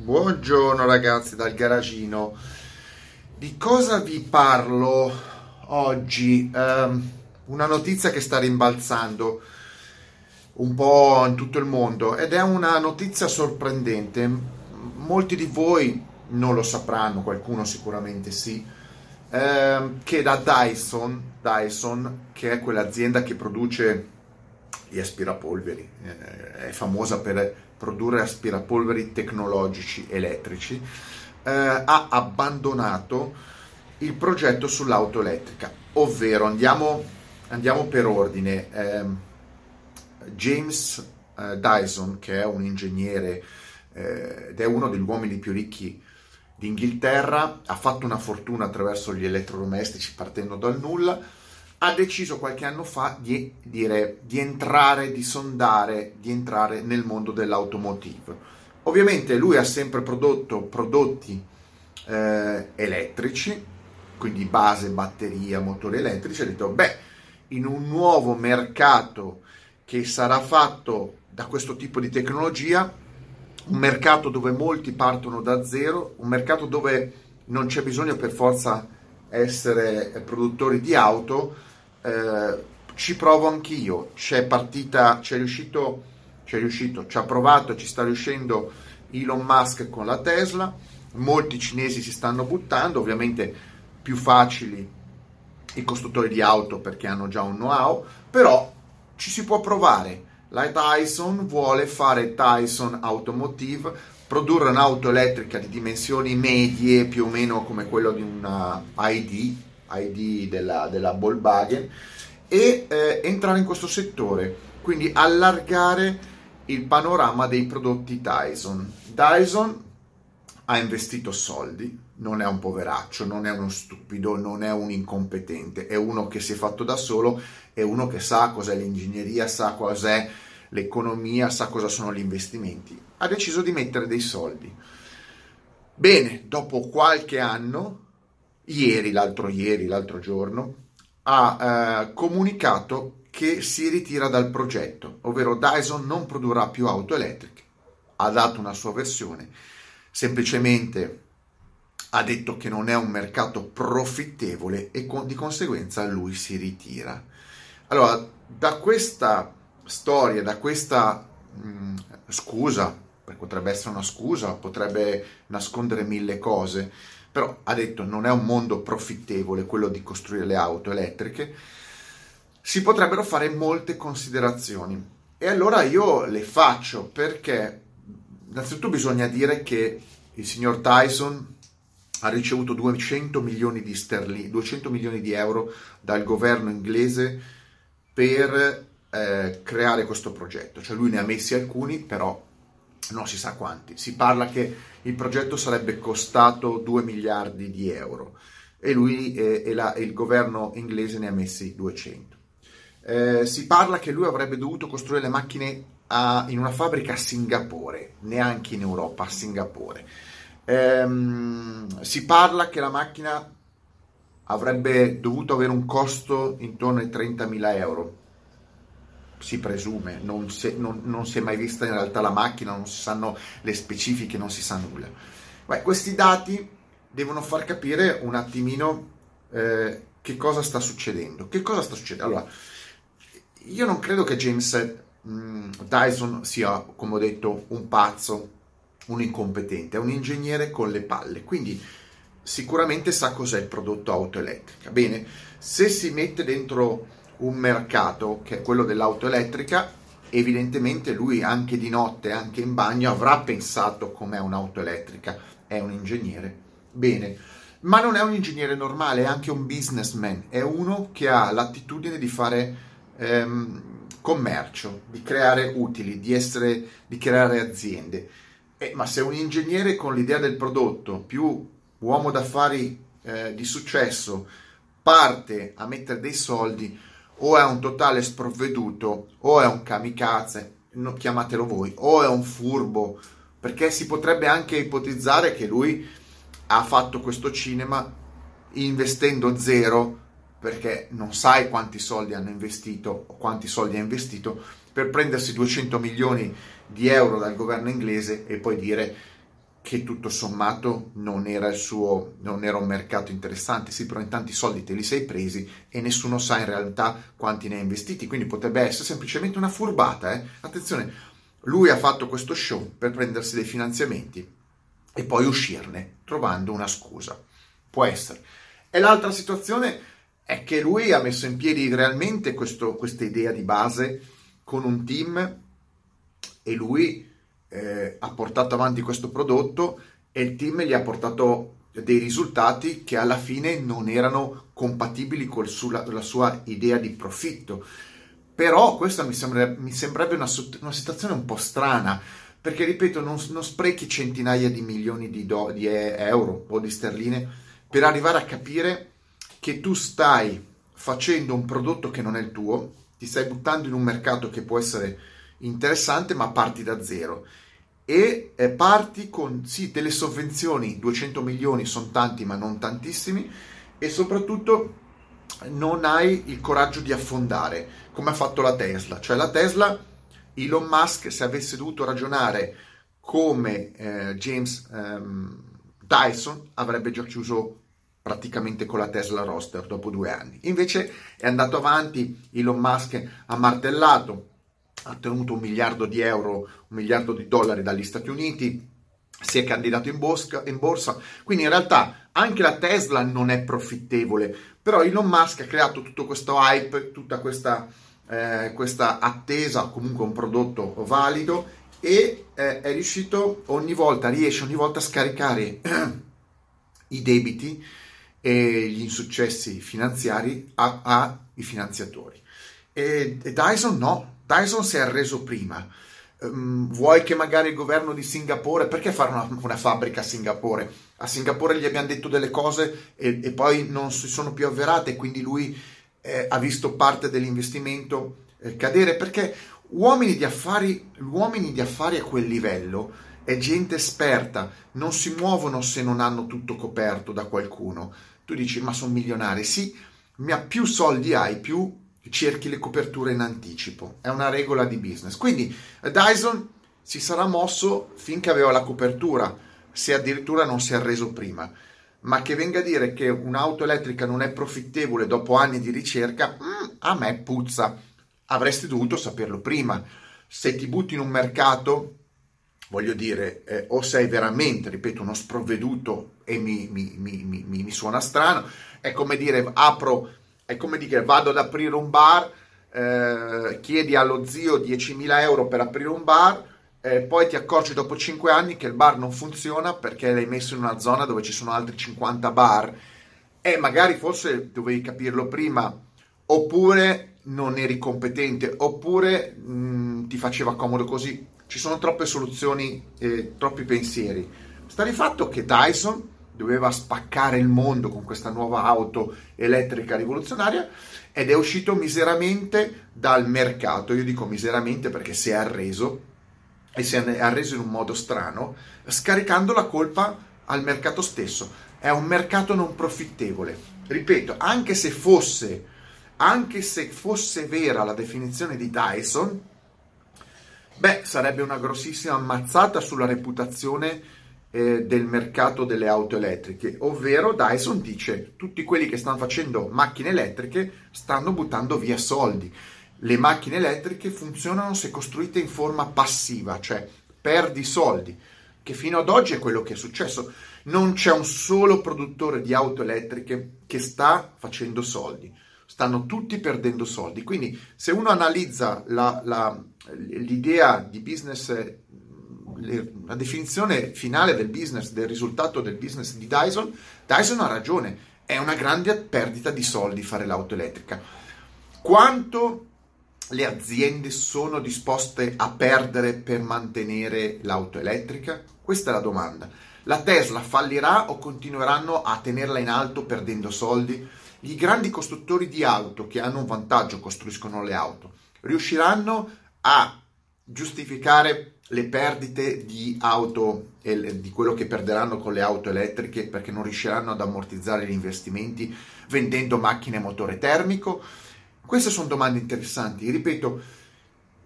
Buongiorno ragazzi dal garagino. Di cosa vi parlo oggi? Um, una notizia che sta rimbalzando un po' in tutto il mondo ed è una notizia sorprendente. Molti di voi non lo sapranno, qualcuno sicuramente sì, ehm, che da Dyson, Dyson, che è quell'azienda che produce gli aspirapolveri, eh, è famosa per produrre aspirapolveri tecnologici elettrici, eh, ha abbandonato il progetto sull'auto elettrica, ovvero andiamo, andiamo per ordine. Eh, James Dyson, che è un ingegnere eh, ed è uno degli uomini più ricchi d'Inghilterra, ha fatto una fortuna attraverso gli elettrodomestici partendo dal nulla ha deciso qualche anno fa di, dire, di entrare, di sondare, di entrare nel mondo dell'automotive. Ovviamente lui ha sempre prodotto prodotti eh, elettrici, quindi base, batteria, motori elettrici, ha detto, beh, in un nuovo mercato che sarà fatto da questo tipo di tecnologia, un mercato dove molti partono da zero, un mercato dove non c'è bisogno per forza essere produttori di auto, eh, ci provo anch'io, c'è partita, c'è riuscito, c'è riuscito, ci ha provato, ci sta riuscendo Elon Musk con la Tesla, molti cinesi si stanno buttando, ovviamente più facili i costruttori di auto perché hanno già un know-how, però ci si può provare. La Tyson vuole fare Tyson Automotive, produrre un'auto elettrica di dimensioni medie, più o meno come quello di una ID, ID della, della Volkswagen e eh, entrare in questo settore, quindi allargare il panorama dei prodotti Dyson. Dyson ha investito soldi, non è un poveraccio, non è uno stupido, non è un incompetente, è uno che si è fatto da solo, è uno che sa cos'è l'ingegneria, sa cos'è l'economia, sa cosa sono gli investimenti. Ha deciso di mettere dei soldi. Bene, dopo qualche anno ieri, l'altro ieri, l'altro giorno, ha eh, comunicato che si ritira dal progetto, ovvero Dyson non produrrà più auto elettriche. Ha dato una sua versione, semplicemente ha detto che non è un mercato profittevole e con, di conseguenza lui si ritira. Allora, da questa storia, da questa mh, mm, scusa, potrebbe essere una scusa, potrebbe nascondere mille cose, però ha detto non è un mondo profittevole quello di costruire le auto elettriche, si potrebbero fare molte considerazioni. E allora io le faccio perché innanzitutto bisogna dire che il signor Tyson ha ricevuto 200 milioni di sterline, 200 milioni di euro dal governo inglese per eh, creare questo progetto. Cioè lui ne ha messi alcuni, però non si sa quanti. Si parla che il progetto sarebbe costato 2 miliardi di euro e lui eh, e, la, il governo inglese ne ha messi 200. Eh, si parla che lui avrebbe dovuto costruire le macchine a, in una fabbrica a Singapore, neanche in Europa, a Singapore. Ehm, si parla che la macchina avrebbe dovuto avere un costo intorno ai 30.000 euro si presume, non si, non, non si, è mai vista in realtà la macchina, non si sanno le specifiche, non si sa nulla. Beh, questi dati devono far capire un attimino eh, che cosa sta succedendo. Che cosa sta succedendo? Allora, io non credo che James mh, mm, Dyson sia, come ho detto, un pazzo, un incompetente, è un ingegnere con le palle, quindi sicuramente sa cos'è il prodotto auto elettrica. Bene, se si mette dentro un mercato che è quello dell'auto elettrica, evidentemente lui anche di notte, anche in bagno, avrà pensato com'è un'auto elettrica, è un ingegnere. Bene, ma non è un ingegnere normale, è anche un businessman, è uno che ha l'attitudine di fare ehm, commercio, di creare utili, di, essere, di creare aziende. Eh, ma se un ingegnere con l'idea del prodotto, più uomo d'affari eh, di successo, parte a mettere dei soldi, o è un totale sprovveduto, o è un kamikaze, no, chiamatelo voi, o è un furbo, perché si potrebbe anche ipotizzare che lui ha fatto questo cinema investendo zero, perché non sai quanti soldi hanno investito o quanti soldi ha investito per prendersi 200 milioni di euro dal governo inglese e poi dire che tutto sommato non era, il suo, non era un mercato interessante, sì, però in tanti soldi te li sei presi e nessuno sa in realtà quanti ne ha investiti, quindi potrebbe essere semplicemente una furbata. Eh? Attenzione, lui ha fatto questo show per prendersi dei finanziamenti e poi uscirne trovando una scusa. Può essere. E l'altra situazione è che lui ha messo in piedi realmente questo, questa idea di base con un team e lui eh, ha portato avanti questo prodotto e il team gli ha portato dei risultati che alla fine non erano compatibili con la sua idea di profitto. Però questa mi, sembra, mi sembrerebbe una, una, situazione un po' strana, perché ripeto, non, non sprechi centinaia di milioni di, do, di euro o di sterline per arrivare a capire che tu stai facendo un prodotto che non è il tuo, ti stai buttando in un mercato che può essere interessante, ma parti da zero. E eh, parti con sì, delle sovvenzioni, 200 milioni sono tanti, ma non tantissimi, e soprattutto non hai il coraggio di affondare, come ha fatto la Tesla. Cioè la Tesla, Elon Musk, se avesse dovuto ragionare come eh, James ehm, Dyson, avrebbe già chiuso praticamente con la Tesla Roster dopo due anni. Invece è andato avanti, Elon Musk ha martellato, ha tenuto un miliardo di euro, un miliardo di dollari dagli Stati Uniti, si è candidato in, bosca, in borsa, quindi in realtà anche la Tesla non è profittevole, però Elon Musk ha creato tutto questo hype, tutta questa, eh, questa attesa, comunque un prodotto valido e eh, è riuscito ogni volta, riesce ogni volta a scaricare i debiti e gli insuccessi finanziari ai finanziatori. E, e Dyson no, Dyson si è arreso prima. Um, vuoi che magari il governo di Singapore, perché fare una, una, fabbrica a Singapore? A Singapore gli abbiamo detto delle cose e, e poi non si sono più avverate, quindi lui eh, ha visto parte dell'investimento eh, cadere, perché uomini di, affari, uomini di affari a quel livello è gente esperta, non si muovono se non hanno tutto coperto da qualcuno. Tu dici, ma sono milionari, sì, ma più soldi hai, più cerchi le coperture in anticipo. È una regola di business. Quindi Dyson si sarà mosso finché aveva la copertura, se addirittura non si è arreso prima. Ma che venga a dire che un'auto elettrica non è profittevole dopo anni di ricerca, mm, a me puzza. Avresti dovuto saperlo prima. Se ti butti in un mercato, voglio dire, eh, o sei veramente, ripeto, uno sprovveduto e mi, mi, mi, mi suona strano, è come dire apro è come dire vado ad aprire un bar, eh, chiedi allo zio 10.000 euro per aprire un bar, eh, poi ti accorgi dopo 5 anni che il bar non funziona perché l'hai messo in una zona dove ci sono altri 50 bar e magari forse dovevi capirlo prima, oppure non eri competente, oppure mh, mm, ti faceva comodo così. Ci sono troppe soluzioni, eh, troppi pensieri. Sta di fatto che Dyson doveva spaccare il mondo con questa nuova auto elettrica rivoluzionaria ed è uscito miseramente dal mercato. Io dico miseramente perché si è arreso e si è arreso in un modo strano, scaricando la colpa al mercato stesso. È un mercato non profittevole. Ripeto, anche se fosse, anche se fosse vera la definizione di Dyson, beh, sarebbe una grossissima ammazzata sulla reputazione eh, del mercato delle auto elettriche, ovvero Dyson dice tutti quelli che stanno facendo macchine elettriche stanno buttando via soldi. Le macchine elettriche funzionano se costruite in forma passiva, cioè perdi soldi, che fino ad oggi è quello che è successo. Non c'è un solo produttore di auto elettriche che sta facendo soldi, stanno tutti perdendo soldi. Quindi se uno analizza la, la, l'idea di business la definizione finale del business, del risultato del business di Dyson, Dyson ha ragione, è una grande perdita di soldi fare l'auto elettrica. Quanto le aziende sono disposte a perdere per mantenere l'auto elettrica? Questa è la domanda. La Tesla fallirà o continueranno a tenerla in alto perdendo soldi? I grandi costruttori di auto che hanno un vantaggio costruiscono le auto. Riusciranno a giustificare le perdite di auto e di quello che perderanno con le auto elettriche perché non riusciranno ad ammortizzare gli investimenti vendendo macchine a motore termico? Queste sono domande interessanti. Ripeto,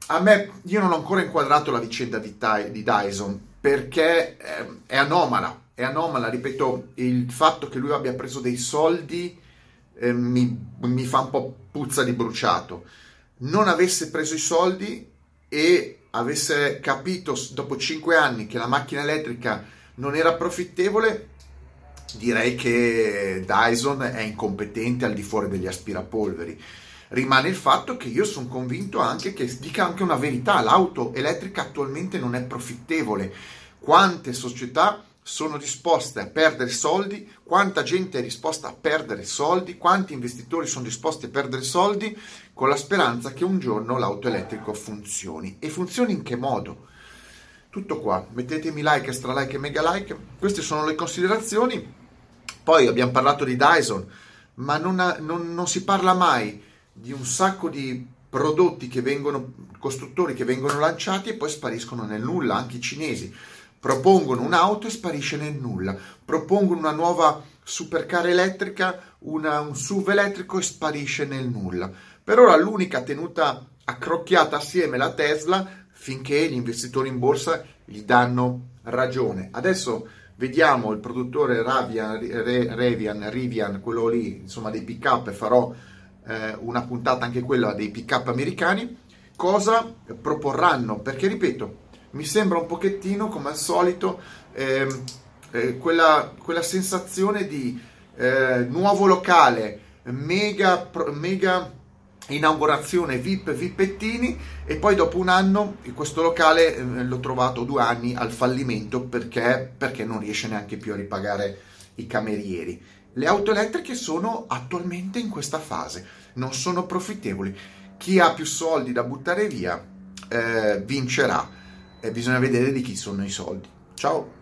a me, io non ho ancora inquadrato la vicenda di, di Dyson, perché eh, è anomala, è anomala, ripeto, il fatto che lui abbia preso dei soldi eh, mi, mi fa un po' puzza di bruciato. Non avesse preso i soldi e avesse capito dopo 5 anni che la macchina elettrica non era profittevole, direi che Dyson è incompetente al di fuori degli aspirapolveri. Rimane il fatto che io sono convinto anche che dica anche una verità, l'auto elettrica attualmente non è profittevole. Quante società sono disposte a perdere soldi, quanta gente è disposta a perdere soldi, quanti investitori sono disposti a perdere soldi con la speranza che un giorno l'auto elettrico funzioni. E funzioni in che modo? Tutto qua, mettetemi like, extra like e mega like, queste sono le considerazioni. Poi abbiamo parlato di Dyson, ma non, ha, non, non si parla mai di un sacco di prodotti che vengono, costruttori che vengono lanciati e poi spariscono nel nulla, anche i cinesi propongono un'auto e sparisce nel nulla, propongono una nuova supercar elettrica, una, un SUV elettrico e sparisce nel nulla. Per ora l'unica tenuta accrocchiata assieme la Tesla finché gli investitori in borsa gli danno ragione. Adesso vediamo il produttore Ravian, Rivian, Rivian quello lì, insomma dei pick up, farò eh, una puntata anche quella dei pick up americani, cosa proporranno, perché ripeto, mi sembra un pochettino, come al solito, eh, eh, quella, quella, sensazione di eh, nuovo locale, mega, mega inaugurazione VIP Vipettini e poi dopo un anno questo locale eh, l'ho trovato due anni al fallimento perché, perché non riesce neanche più a ripagare i camerieri. Le auto elettriche sono attualmente in questa fase, non sono profittevoli. Chi ha più soldi da buttare via eh, vincerà e bisogna vedere di chi sono i soldi. Ciao!